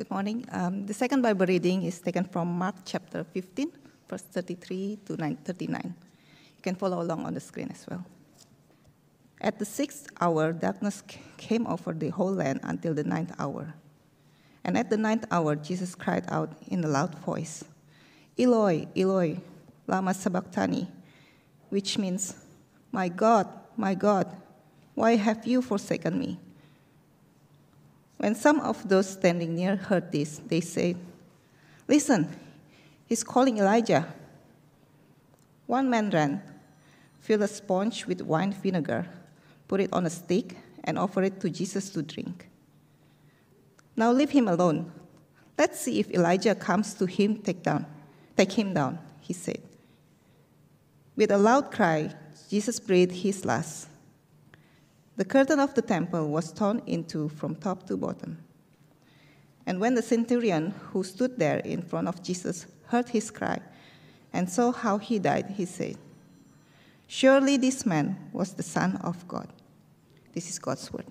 Good morning. Um, the second Bible reading is taken from Mark chapter 15, verse 33 to 39. You can follow along on the screen as well. At the sixth hour, darkness came over the whole land until the ninth hour. And at the ninth hour, Jesus cried out in a loud voice, Eloi, Eloi, lama sabachthani, which means, My God, my God, why have you forsaken me? When some of those standing near heard this, they said, Listen, he's calling Elijah. One man ran, filled a sponge with wine vinegar, put it on a stick, and offered it to Jesus to drink. Now leave him alone. Let's see if Elijah comes to him, take, down, take him down, he said. With a loud cry, Jesus breathed his last. The curtain of the temple was torn into from top to bottom. And when the centurion who stood there in front of Jesus heard his cry and saw how he died, he said, Surely this man was the Son of God. This is God's word.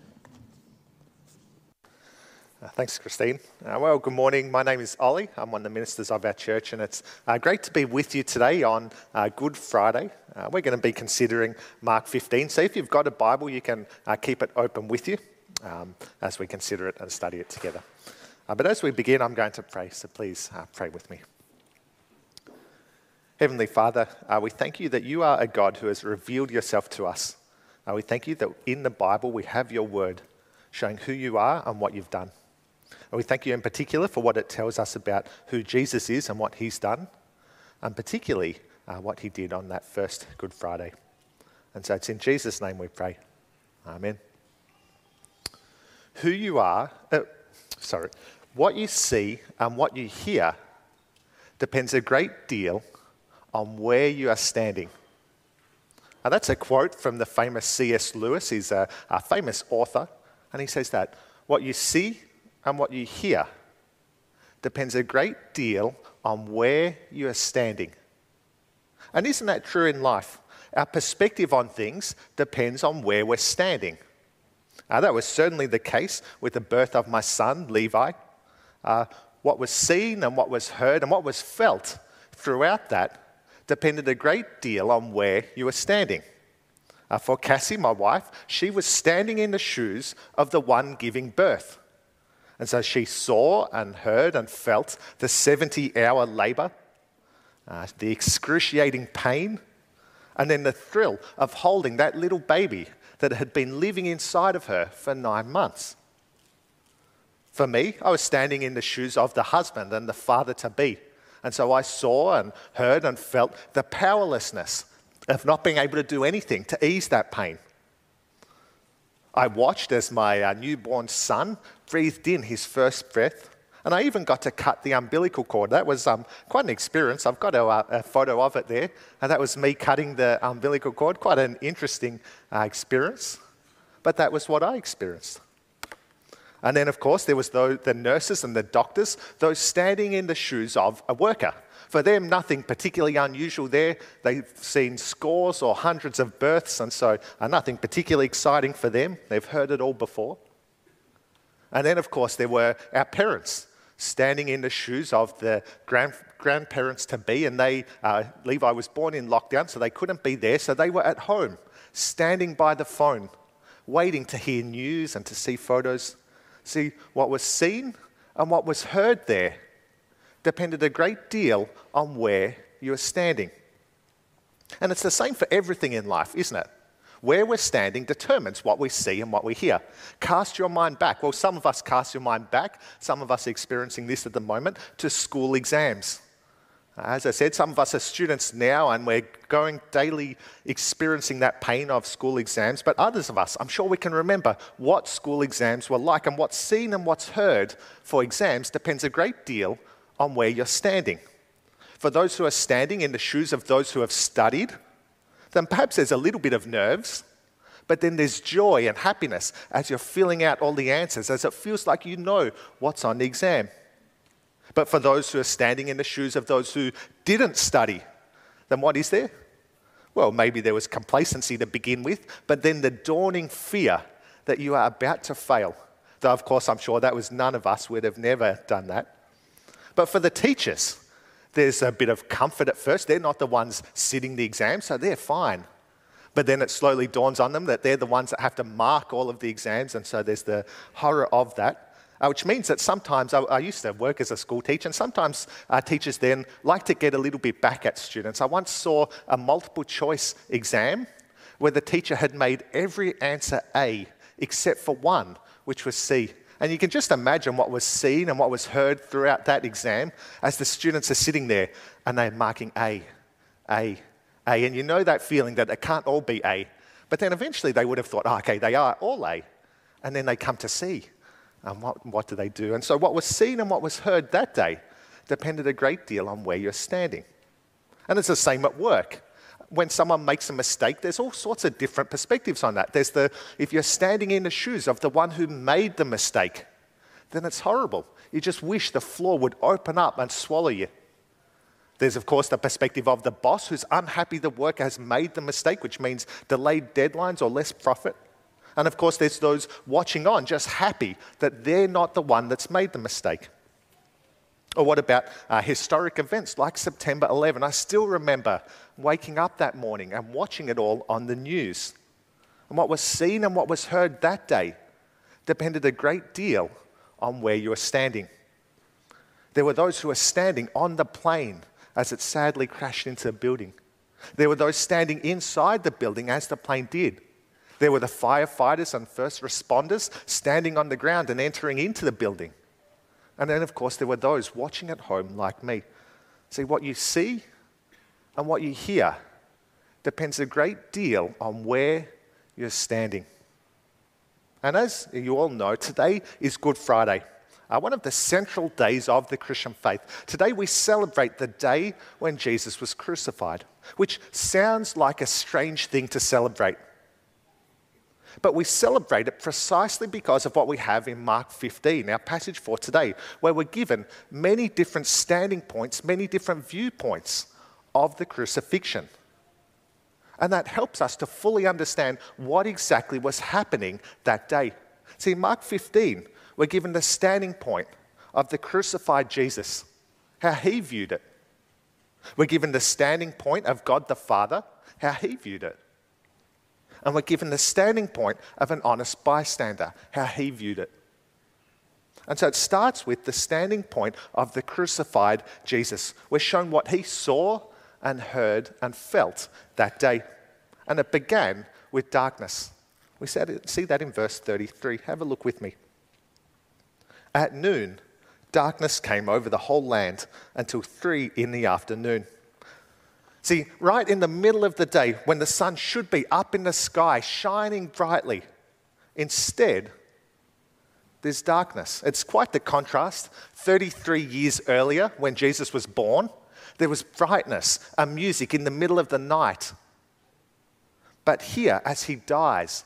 Uh, thanks, Christine. Uh, well, good morning. My name is Ollie. I'm one of the ministers of our church, and it's uh, great to be with you today on uh, Good Friday. Uh, we're going to be considering Mark 15. So if you've got a Bible, you can keep it open with you um, as we consider it and study it together. but as we begin, I'm going to pray, so please pray with me. Heavenly Father, we thank you that you are a God who has revealed yourself to us. we thank you that in the Bible we have your word showing who you are and what you've done. And we thank you in particular for what it tells us about who Jesus is and what he's done, and particularly uh, what he did on that first Good Friday. And so it's in Jesus' name we pray. Amen. Who you are, uh, sorry, what you see and what you hear depends a great deal on where you are standing. Now, that's a quote from the famous C.S. Lewis. He's a, a famous author, and he says that what you see and what you hear depends a great deal on where you are standing. And isn't that true in life? Our perspective on things depends on where we're standing. Uh, that was certainly the case with the birth of my son, Levi. Uh, what was seen and what was heard and what was felt throughout that depended a great deal on where you were standing. Uh, for Cassie, my wife, she was standing in the shoes of the one giving birth. And so she saw and heard and felt the 70 hour labor, uh, the excruciating pain, and then the thrill of holding that little baby that had been living inside of her for nine months. For me, I was standing in the shoes of the husband and the father to be. And so I saw and heard and felt the powerlessness of not being able to do anything to ease that pain. I watched as my uh, newborn son breathed in his first breath, and I even got to cut the umbilical cord. That was um, quite an experience. I've got a, uh, a, photo of it there, and that was me cutting the umbilical cord. Quite an interesting uh, experience, but that was what I experienced. And then, of course, there was the nurses and the doctors, those standing in the shoes of a worker. For them, nothing particularly unusual there. They've seen scores or hundreds of births, and so uh, nothing particularly exciting for them. They've heard it all before. And then, of course, there were our parents standing in the shoes of the grand, grandparents to be, and they, uh, Levi was born in lockdown, so they couldn't be there, so they were at home, standing by the phone, waiting to hear news and to see photos, see what was seen and what was heard there depended a great deal on where you were standing. And it's the same for everything in life, isn't it? Where we're standing determines what we see and what we hear. Cast your mind back. Well, some of us cast your mind back, some of us are experiencing this at the moment, to school exams. As I said, some of us are students now and we're going daily experiencing that pain of school exams, but others of us, I'm sure we can remember what school exams were like and what's seen and what's heard for exams depends a great deal on where you're standing. For those who are standing in the shoes of those who have studied, then perhaps there's a little bit of nerves, but then there's joy and happiness as you're filling out all the answers, as it feels like you know what's on the exam. But for those who are standing in the shoes of those who didn't study, then what is there? Well, maybe there was complacency to begin with, but then the dawning fear that you are about to fail, Though, of course, I'm sure that was none of us would have never done that. But for the teachers, there's a bit of comfort at first. They're not the ones sitting the exam, so they're fine. But then it slowly dawns on them that they're the ones that have to mark all of the exams, and so there's the horror of that. Uh, which means that sometimes I, I, used to work as a school teacher, and sometimes uh, teachers then like to get a little bit back at students. I once saw a multiple choice exam where the teacher had made every answer A except for one, which was C. And you can just imagine what was seen and what was heard throughout that exam as the students are sitting there and they're marking A, A, A. And you know that feeling that it can't all be A. But then eventually they would have thought, oh, okay, they are all A. And then they come to C. And what, what do they do? And so what was seen and what was heard that day depended a great deal on where you're standing. And it's the same at work when someone makes a mistake, there's all sorts of different perspectives on that. There's the, if you're standing in the shoes of the one who made the mistake, then it's horrible. You just wish the floor would open up and swallow you. There's, of course, the perspective of the boss who's unhappy the worker has made the mistake, which means delayed deadlines or less profit. And of course, there's those watching on, just happy that they're not the one that's made the mistake. Or what about uh, historic events like September 11? I still remember waking up that morning and watching it all on the news. And what was seen and what was heard that day depended a great deal on where you were standing. There were those who were standing on the plane as it sadly crashed into the building. There were those standing inside the building as the plane did. There were the firefighters and first responders standing on the ground and entering into the building. And then, of course, there were those watching at home like me. See, what you see and what you hear depends a great deal on where you're standing. And as you all know, today is Good Friday, uh, one of the central days of the Christian faith. Today we celebrate the day when Jesus was crucified, which sounds like a strange thing to celebrate. But we celebrate it precisely because of what we have in Mark 15, our passage for today, where we're given many different standing points, many different viewpoints of the crucifixion. And that helps us to fully understand what exactly was happening that day. See, Mark 15, we're given the standing point of the crucified Jesus, how he viewed it. We're given the standing point of God the Father, how he viewed it and we're given the standing point of an honest bystander, how he viewed it. And so it starts with the standing point of the crucified Jesus. We're shown what he saw and heard and felt that day. And it began with darkness. We see that in verse 33. Have a look with me. At noon, darkness came over the whole land until three in the afternoon. See, right in the middle of the day, when the sun should be up in the sky, shining brightly, instead, there's darkness. It's quite the contrast. 33 years earlier, when Jesus was born, there was brightness and music in the middle of the night. But here, as he dies,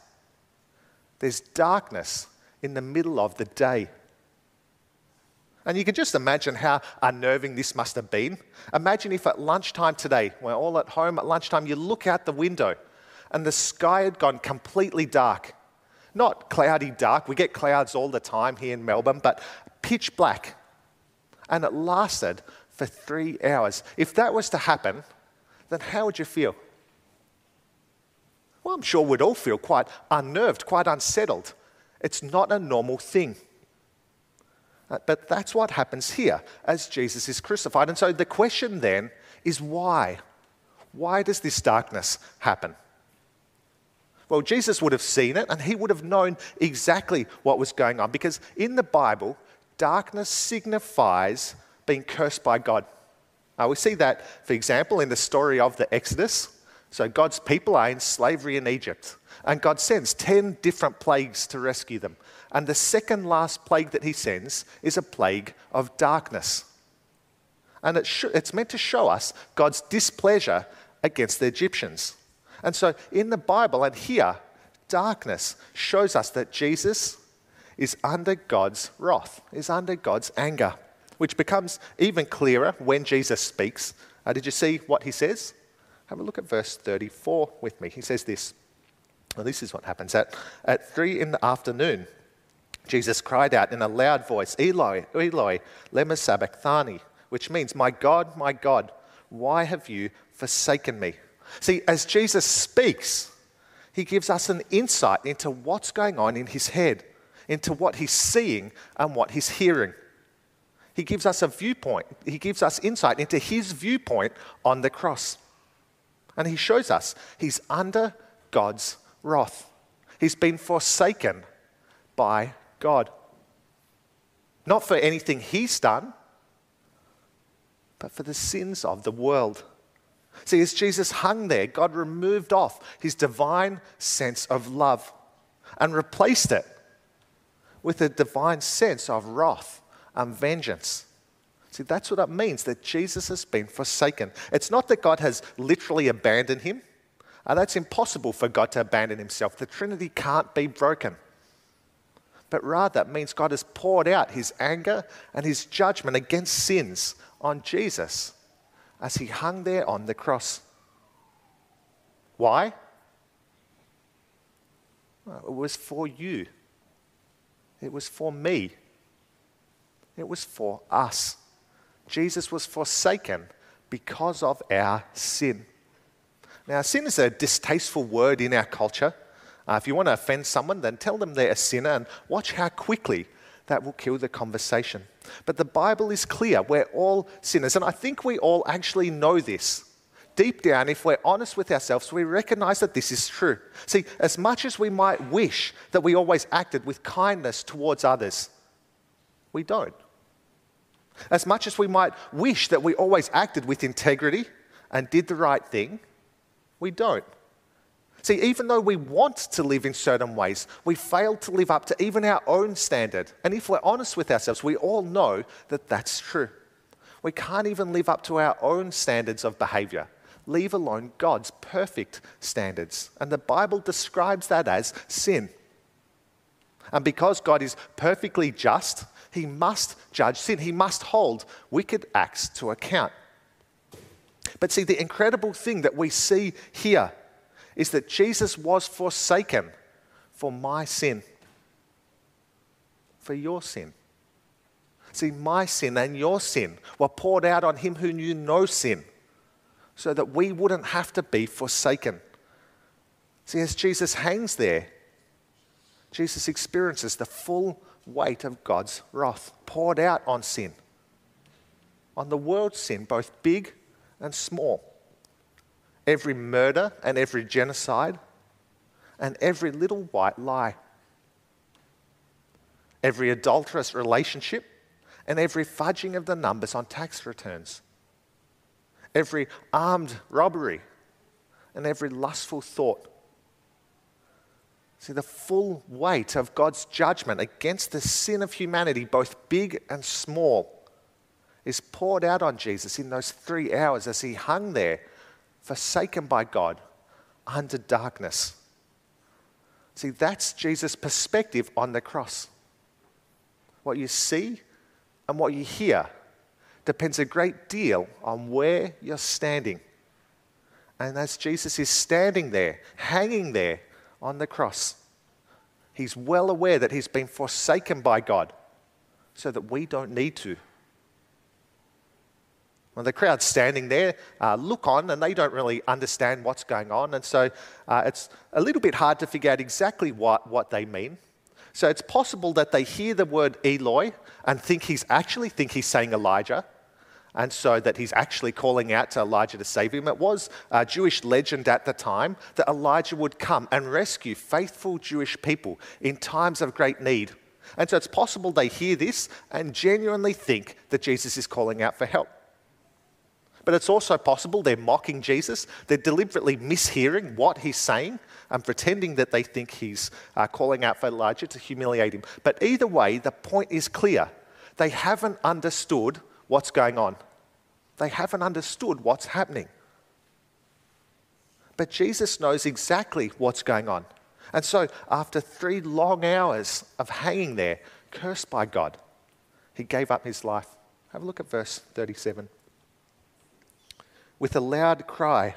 there's darkness in the middle of the day. And you can just imagine how unnerving this must have been. Imagine if at lunchtime today, we're all at home at lunchtime, you look out the window and the sky had gone completely dark. Not cloudy dark, we get clouds all the time here in Melbourne, but pitch black. And it lasted for three hours. If that was to happen, then how would you feel? Well, I'm sure we'd all feel quite unnerved, quite unsettled. It's not a normal thing. Uh, but that's what happens here as Jesus is crucified. And so the question then is why? Why does this darkness happen? Well, Jesus would have seen it and he would have known exactly what was going on because in the Bible, darkness signifies being cursed by God. Uh, we see that, for example, in the story of the Exodus. So God's people are in slavery in Egypt, and God sends 10 different plagues to rescue them. And the second last plague that he sends is a plague of darkness. And it sh- it's meant to show us God's displeasure against the Egyptians. And so in the Bible and here, darkness shows us that Jesus is under God's wrath, is under God's anger, which becomes even clearer when Jesus speaks. Uh, did you see what he says? Have a look at verse 34 with me. He says this. Well, this is what happens. At, at three in the afternoon, Jesus cried out in a loud voice, Eloi, Eloi, lema sabachthani, which means, My God, my God, why have you forsaken me? See, as Jesus speaks, he gives us an insight into what's going on in his head, into what he's seeing and what he's hearing. He gives us a viewpoint, he gives us insight into his viewpoint on the cross. And he shows us he's under God's wrath. He's been forsaken by God. Not for anything he's done, but for the sins of the world. See, as Jesus hung there, God removed off his divine sense of love and replaced it with a divine sense of wrath and vengeance. See, that's what it means that Jesus has been forsaken. It's not that God has literally abandoned him. Uh, that's impossible for God to abandon himself. The Trinity can't be broken but rather means God has poured out his anger and his judgment against sins on Jesus as he hung there on the cross. Why? Well, it was for you, it was for me, it was for us. Jesus was forsaken because of our sin. Now, sin is a distasteful word in our culture. Uh, if you want to offend someone, then tell them they're a sinner and watch how quickly that will kill the conversation. But the Bible is clear. We're all sinners. And I think we all actually know this. Deep down, if we're honest with ourselves, we recognize that this is true. See, as much as we might wish that we always acted with kindness towards others, we don't. As much as we might wish that we always acted with integrity and did the right thing, we don't. See, even though we want to live in certain ways, we fail to live up to even our own standard. And if we're honest with ourselves, we all know that that's true. We can't even live up to our own standards of behavior, leave alone God's perfect standards. And the Bible describes that as sin. And because God is perfectly just, he must judge sin, he must hold wicked acts to account. But see, the incredible thing that we see here is that Jesus was forsaken for my sin, for your sin. See, my sin and your sin were poured out on him who knew no sin, so that we wouldn't have to be forsaken. See, as Jesus hangs there, Jesus experiences the full weight of God's wrath poured out on sin, on the world's sin, both big and small every murder and every genocide, and every little white lie, every adulterous relationship, and every fudging of the numbers on tax returns, every armed robbery, and every lustful thought. See, the full weight of God's judgment against the sin of humanity, both big and small, is poured out on Jesus in those three hours as he hung there forsaken by God, under darkness. See, that's Jesus' perspective on the cross. What you see and what you hear depends a great deal on where you're standing. And as Jesus is standing there, hanging there on the cross, he's well aware that he's been forsaken by God so that we don't need to. Well, the crowd standing there uh, look on and they don't really understand what's going on. And so uh, it's a little bit hard to figure out exactly what, what they mean. So it's possible that they hear the word Eloi and think he's actually think he's saying Elijah. And so that he's actually calling out to Elijah to save him. It was a Jewish legend at the time that Elijah would come and rescue faithful Jewish people in times of great need. And so it's possible they hear this and genuinely think that Jesus is calling out for help. But it's also possible they're mocking Jesus. They're deliberately mishearing what he's saying and pretending that they think he's uh, calling out for Elijah to humiliate him. But either way, the point is clear. They haven't understood what's going on, they haven't understood what's happening. But Jesus knows exactly what's going on. And so, after three long hours of hanging there, cursed by God, he gave up his life. Have a look at verse 37. With a loud cry,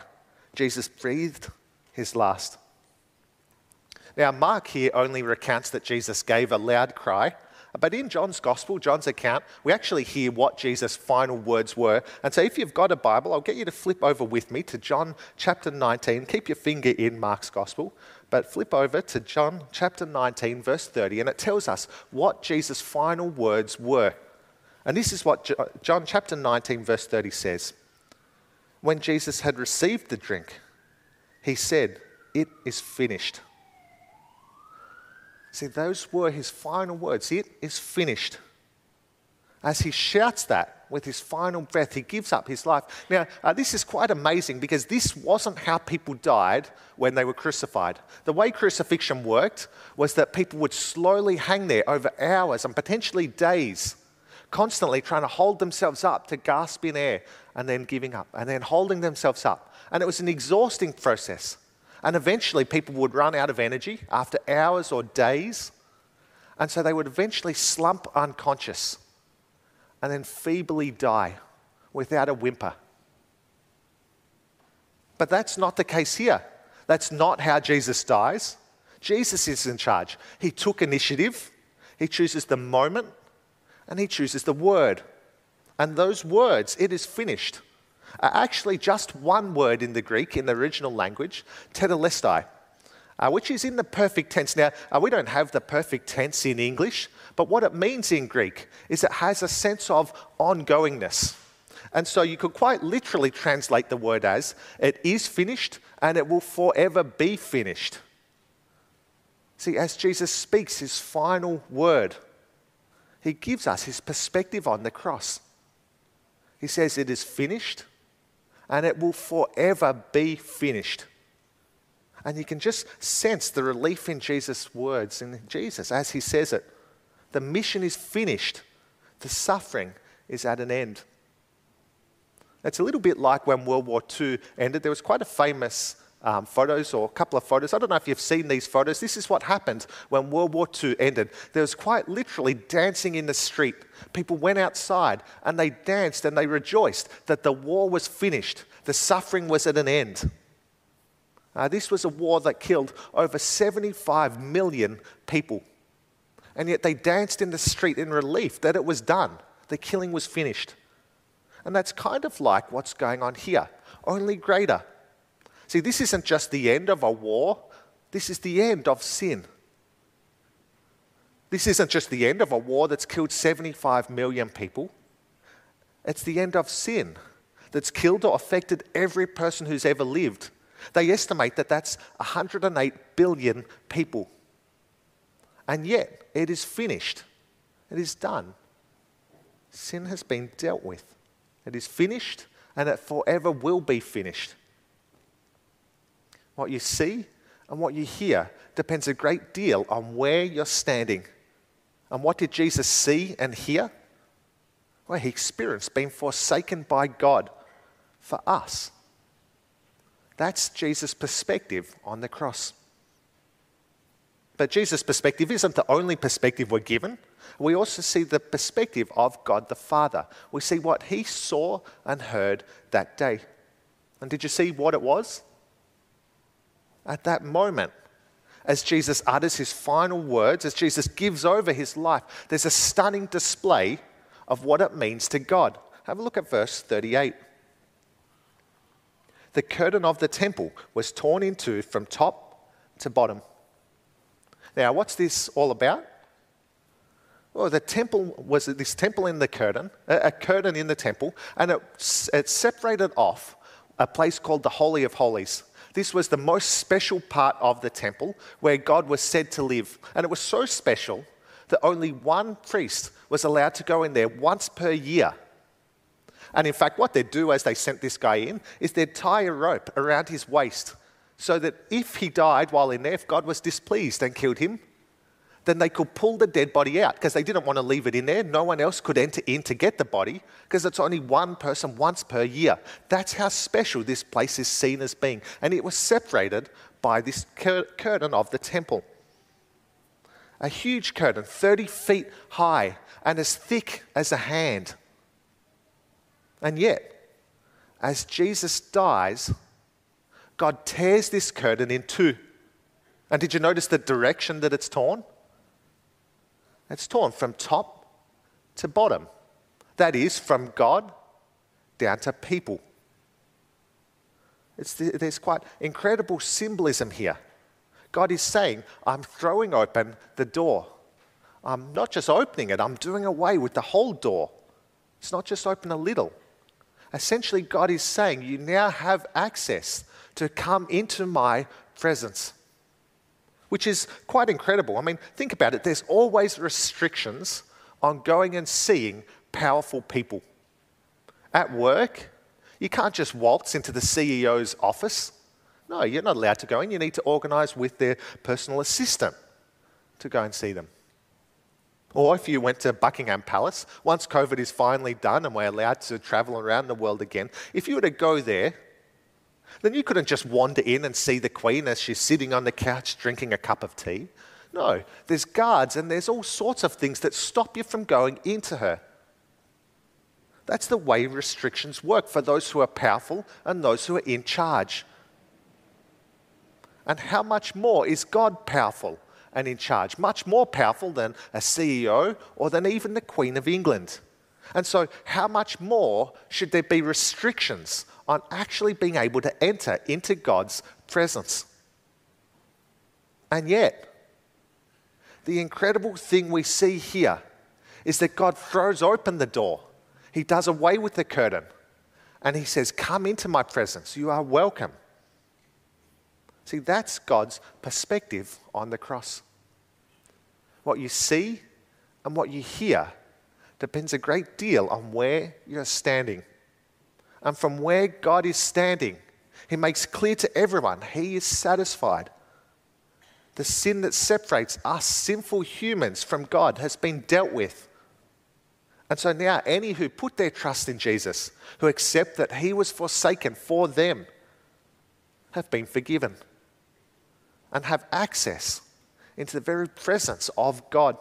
Jesus breathed his last. Now, Mark here only recounts that Jesus gave a loud cry, but in John's gospel, John's account, we actually hear what Jesus' final words were. And so, if you've got a Bible, I'll get you to flip over with me to John chapter 19. Keep your finger in Mark's gospel, but flip over to John chapter 19, verse 30, and it tells us what Jesus' final words were. And this is what John chapter 19, verse 30 says. When Jesus had received the drink, he said, It is finished. See, those were his final words. It is finished. As he shouts that with his final breath, he gives up his life. Now, uh, this is quite amazing because this wasn't how people died when they were crucified. The way crucifixion worked was that people would slowly hang there over hours and potentially days, constantly trying to hold themselves up to gasp in air and then giving up and then holding themselves up. And it was an exhausting process. And eventually, people would run out of energy after hours or days. And so they would eventually slump unconscious and then feebly die without a whimper. But that's not the case here. That's not how Jesus dies. Jesus is in charge. He took initiative, he chooses the moment, and he chooses the word. And those words, it is finished, are actually just one word in the Greek, in the original language, tetelestai, uh, which is in the perfect tense. Now, uh, we don't have the perfect tense in English, but what it means in Greek is it has a sense of ongoingness. And so you could quite literally translate the word as it is finished and it will forever be finished. See, as Jesus speaks his final word, he gives us his perspective on the cross. He says, It is finished and it will forever be finished. And you can just sense the relief in Jesus' words, in Jesus as he says it. The mission is finished, the suffering is at an end. It's a little bit like when World War II ended. There was quite a famous um, photos or a couple of photos. I don't know if you've seen these photos. This is what happened when World War II ended. There was quite literally dancing in the street. People went outside and they danced and they rejoiced that the war was finished, the suffering was at an end. Uh, this was a war that killed over 75 million people. And yet they danced in the street in relief that it was done, the killing was finished. And that's kind of like what's going on here, only greater. See, this isn't just the end of a war, this is the end of sin. This isn't just the end of a war that's killed 75 million people. It's the end of sin that's killed or affected every person who's ever lived. They estimate that that's 108 billion people. And yet, it is finished. It is done. Sin has been dealt with. It is finished, and it forever will be finished. What you see and what you hear depends a great deal on where you're standing. And what did Jesus see and hear? Well, he experienced being forsaken by God for us. That's Jesus' perspective on the cross. But Jesus' perspective isn't the only perspective we're given. We also see the perspective of God the Father. We see what he saw and heard that day. And did you see what it was? At that moment, as Jesus utters his final words, as Jesus gives over his life, there's a stunning display of what it means to God. Have a look at verse 38. The curtain of the temple was torn in two from top to bottom. Now, what's this all about? Well, the temple was this temple in the curtain, a curtain in the temple, and it, it separated off a place called the Holy of Holies. This was the most special part of the temple where God was said to live. And it was so special that only one priest was allowed to go in there once per year. And in fact, what they'd do as they sent this guy in is they'd tie a rope around his waist so that if he died while in there, if God was displeased and killed him, then they could pull the dead body out because they didn't want to leave it in there. No one else could enter in to get the body because it's only one person once per year. That's how special this place is seen as being. And it was separated by this cur- curtain of the temple. A huge curtain, 30 feet high and as thick as a hand. And yet, as Jesus dies, God tears this curtain in two And did you notice the direction that it's torn? It's torn from top to bottom. That is, from God down to people. There's quite incredible symbolism here. God is saying, I'm throwing open the door. I'm not just opening it, I'm doing away with the whole door. It's not just open a little. Essentially, God is saying, You now have access to come into my presence, which is quite incredible. I mean, think about it. There's always restrictions on going and seeing powerful people. At work, you can't just waltz into the CEO's office. No, you're not allowed to go in. You need to organise with their personal assistant to go and see them. Or if you went to Buckingham Palace, once COVID is finally done and we're allowed to travel around the world again, if you were to go there, then you couldn't just wander in and see the Queen as she's sitting on the couch drinking a cup of tea. No, there's guards and there's all sorts of things that stop you from going into her. That's the way restrictions work for those who are powerful and those who are in charge. And how much more is God powerful and in charge? Much more powerful than a CEO or than even the Queen of England. And so, how much more should there be restrictions on actually being able to enter into God's presence? And yet, the incredible thing we see here is that God throws open the door he does away with the curtain and he says, Come into my presence. You are welcome. See, that's God's perspective on the cross. What you see and what you hear depends a great deal on where you're standing. And from where God is standing, He makes clear to everyone He is satisfied. The sin that separates us sinful humans from God has been dealt with. And so now, any who put their trust in Jesus, who accept that he was forsaken for them, have been forgiven and have access into the very presence of God.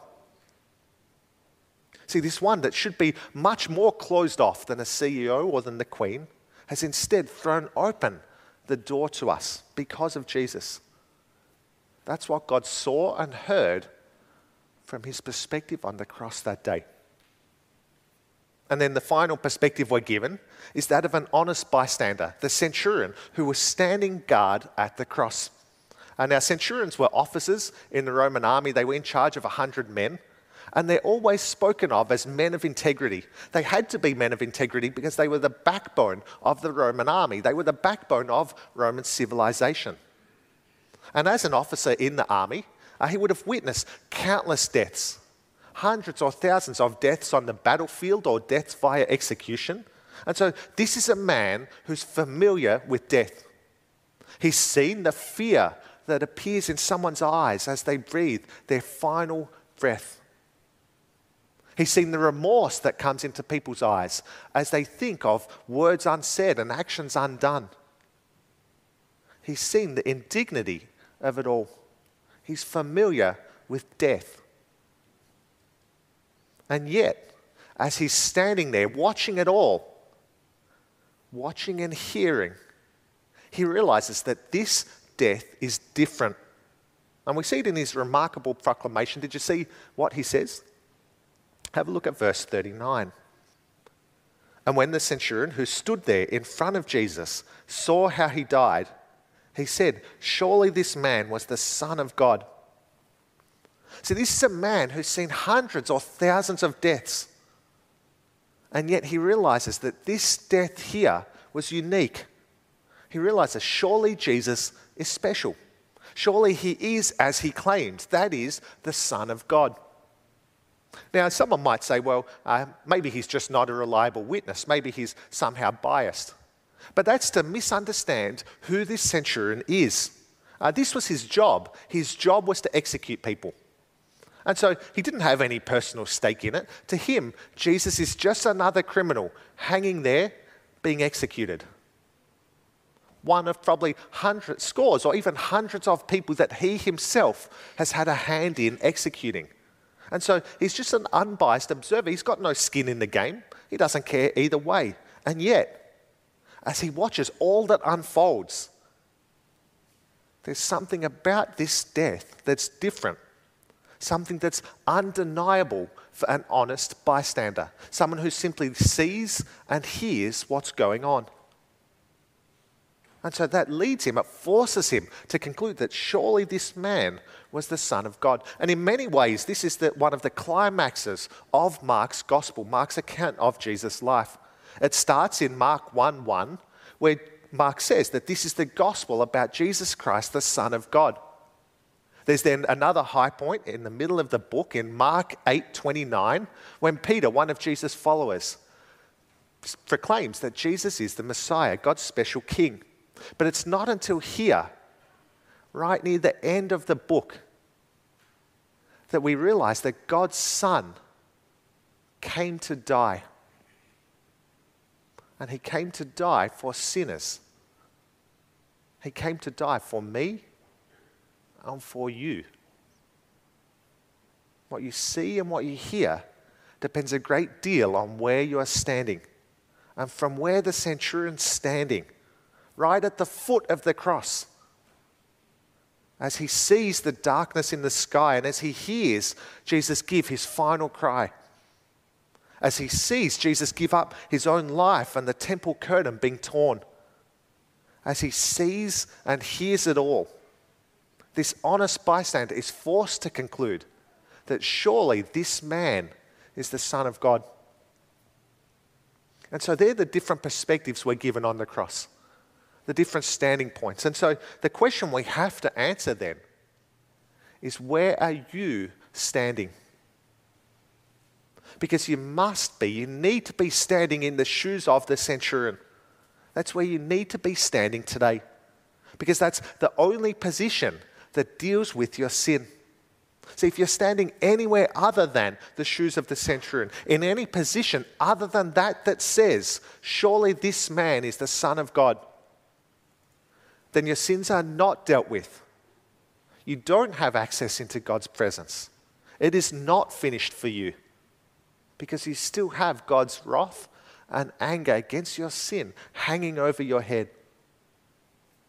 See, this one that should be much more closed off than a CEO or than the Queen has instead thrown open the door to us because of Jesus. That's what God saw and heard from his perspective on the cross that day. And then the final perspective we're given is that of an honest bystander, the centurion, who was standing guard at the cross. And our centurions were officers in the Roman army, they were in charge of 100 men. And they're always spoken of as men of integrity. They had to be men of integrity because they were the backbone of the Roman army. They were the backbone of Roman civilization. And as an officer in the army, uh, he would have witnessed countless deaths hundreds or thousands of deaths on the battlefield or deaths via execution. And so this is a man who's familiar with death. He's seen the fear that appears in someone's eyes as they breathe their final breath. He's seen the remorse that comes into people's eyes as they think of words unsaid and actions undone. He's seen the indignity of it all. He's familiar with death. And yet, as he's standing there watching it all, watching and hearing, he realizes that this death is different. And we see it in his remarkable proclamation. Did you see what he says? Have a look at verse 39. And when the centurion who stood there in front of Jesus saw how he died, he said, Surely this man was the Son of God. See, this is a man who's seen hundreds or thousands of deaths. And yet he realizes that this death here was unique. He realizes surely Jesus is special. Surely he is as he claimed, that is, the Son of God. Now, someone might say, well, uh, maybe he's just not a reliable witness. Maybe he's somehow biased. But that's to misunderstand who this centurion is. Uh, this was his job. His job was to execute people. And so he didn't have any personal stake in it. To him, Jesus is just another criminal hanging there being executed. One of probably hundreds, scores, or even hundreds of people that he himself has had a hand in executing. And so he's just an unbiased observer. He's got no skin in the game. He doesn't care either way. And yet, as he watches all that unfolds, There's something about this death that's different, something that's undeniable for an honest bystander, someone who simply sees and hears what's going on. And so that leads him, it forces him to conclude that surely this man was the Son of God. And in many ways, this is the, one of the climaxes of Mark's gospel, Mark's account of Jesus' life. It starts in Mark 1 1, where Mark says that this is the gospel about Jesus Christ, the Son of God. There's then another high point in the middle of the book in Mark 8:29 when Peter, one of Jesus' followers, proclaims that Jesus is the Messiah, God's special king. But it's not until here, right near the end of the book, that we realize that God's Son came to die. And he came to die for sinners. He came to die for me and for you. What you see and what you hear depends a great deal on where you are standing. And from where the centurion's standing, right at the foot of the cross. As he sees the darkness in the sky and as he hears Jesus give his final cry, as he sees Jesus give up his own life and the temple curtain being torn, as he sees and hears it all, this honest bystander is forced to conclude that surely this man is the Son of God. And so they're the different perspectives we're given on the cross the different standing points. And so the question we have to answer then is where are you standing? Because you must be, you need to be standing in the shoes of the centurion. That's where you need to be standing today. Because that's the only position that deals with your sin. See, if you're standing anywhere other than the shoes of the centurion, in any position other than that that says, surely this man is the Son of God, then your sins are not dealt with. You don't have access into God's presence. It is not finished for you because you still have God's wrath and anger against your sin hanging over your head.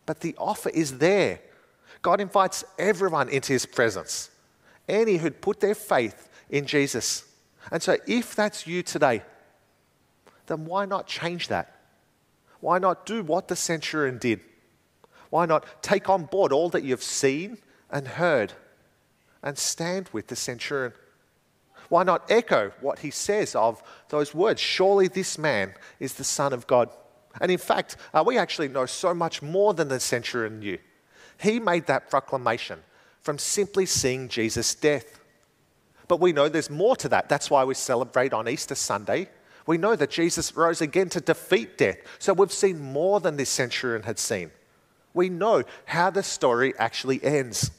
But the offer is there. God invites everyone into his presence, any who'd put their faith in Jesus. And so, if that's you today, then why not change that? Why not do what the centurion did? Why not take on board all that you've seen and heard and stand with the centurion? Why not echo what he says of those words? Surely this man is the Son of God. And in fact, uh, we actually know so much more than the centurion knew. He made that proclamation from simply seeing Jesus' death. But we know there's more to that. That's why we celebrate on Easter Sunday. We know that Jesus rose again to defeat death. So we've seen more than this centurion had seen we know how the story actually ends.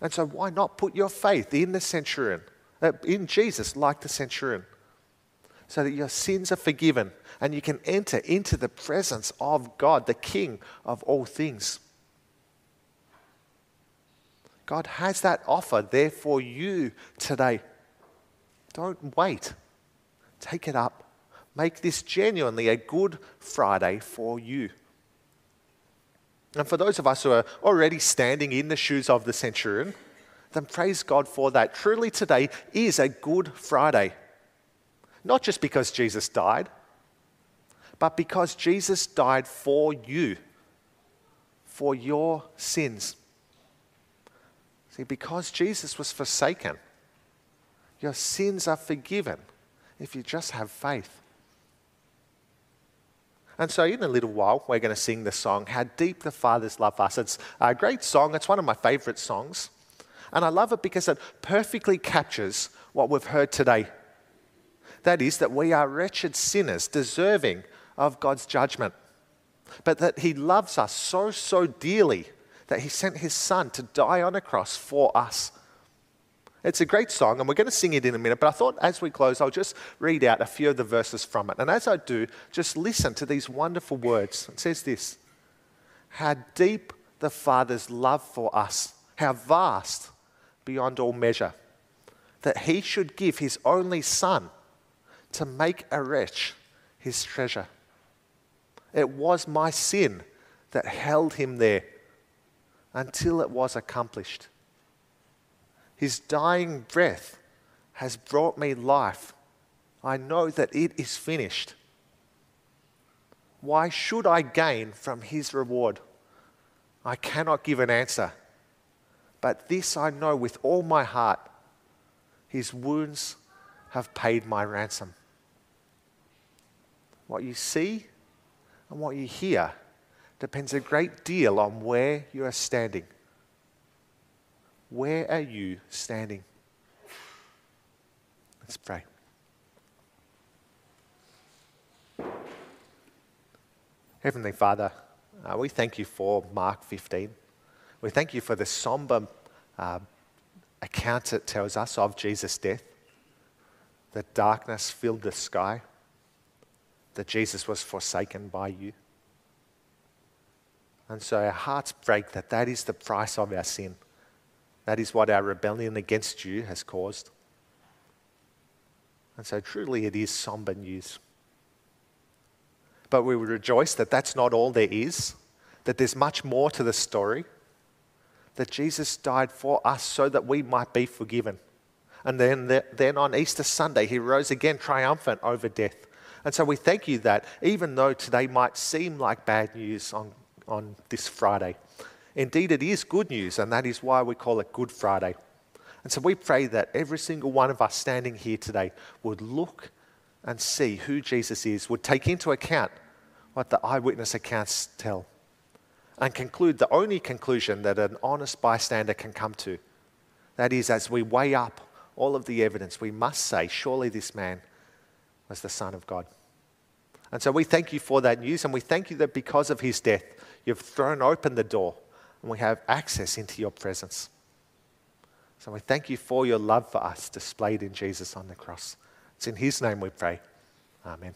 And so, why not put your faith in the centurion, uh, in Jesus, like the centurion, so that your sins are forgiven and you can enter into the presence of God, the King of all things? God has that offer there for you today. Don't wait. Take it up. Make this genuinely a good Friday for you. And for those of us who are already standing in the shoes of the centurion, then praise God for that. Truly, today is a good Friday. Not just because Jesus died, but because Jesus died for you, for your sins. See, because Jesus was forsaken, your sins are forgiven if you just have faith. And so, in a little while, we're going to sing the song, How Deep the Father's Love Us. It's a great song, it's one of my favorite songs. And I love it because it perfectly captures what we've heard today. That is, that we are wretched sinners, deserving of God's judgment. But that He loves us so, so dearly that He sent His Son to die on a cross for us. It's a great song, and we're going to sing it in a minute. But I thought as we close, I'll just read out a few of the verses from it. And as I do, just listen to these wonderful words. It says this How deep the Father's love for us, how vast beyond all measure, that He should give His only Son to make a wretch His treasure. It was my sin that held Him there until it was accomplished. His dying breath has brought me life. I know that it is finished. Why should I gain from his reward? I cannot give an answer. But this I know with all my heart his wounds have paid my ransom. What you see and what you hear depends a great deal on where you are standing. Where are you standing? Let's pray. Heavenly Father, uh, we thank you for Mark 15. We thank you for the somber uh, account it tells us of Jesus' death, that darkness filled the sky, that Jesus was forsaken by you. And so our hearts break that that is the price of our sin. That is what our rebellion against you has caused. And so truly it is somber news. But we rejoice that that's not all there is, that there's much more to the story, that Jesus died for us so that we might be forgiven. And then, then on Easter Sunday, he rose again triumphant over death. And so we thank you that even though today might seem like bad news on, on this Friday, indeed it is good news, and that is why we call it Good Friday. And so we pray that every single one of us standing here today would look and see who Jesus is, would take into account what the eyewitness accounts tell, and conclude the only conclusion that an honest bystander can come to. That is, as we weigh up all of the evidence, we must say, surely this man was the Son of God. And so we thank you for that news, and we thank you that because of his death, you've thrown open the door and we have access into your presence. So we thank you for your love for us displayed in Jesus on the cross. It's in his name we pray. Amen.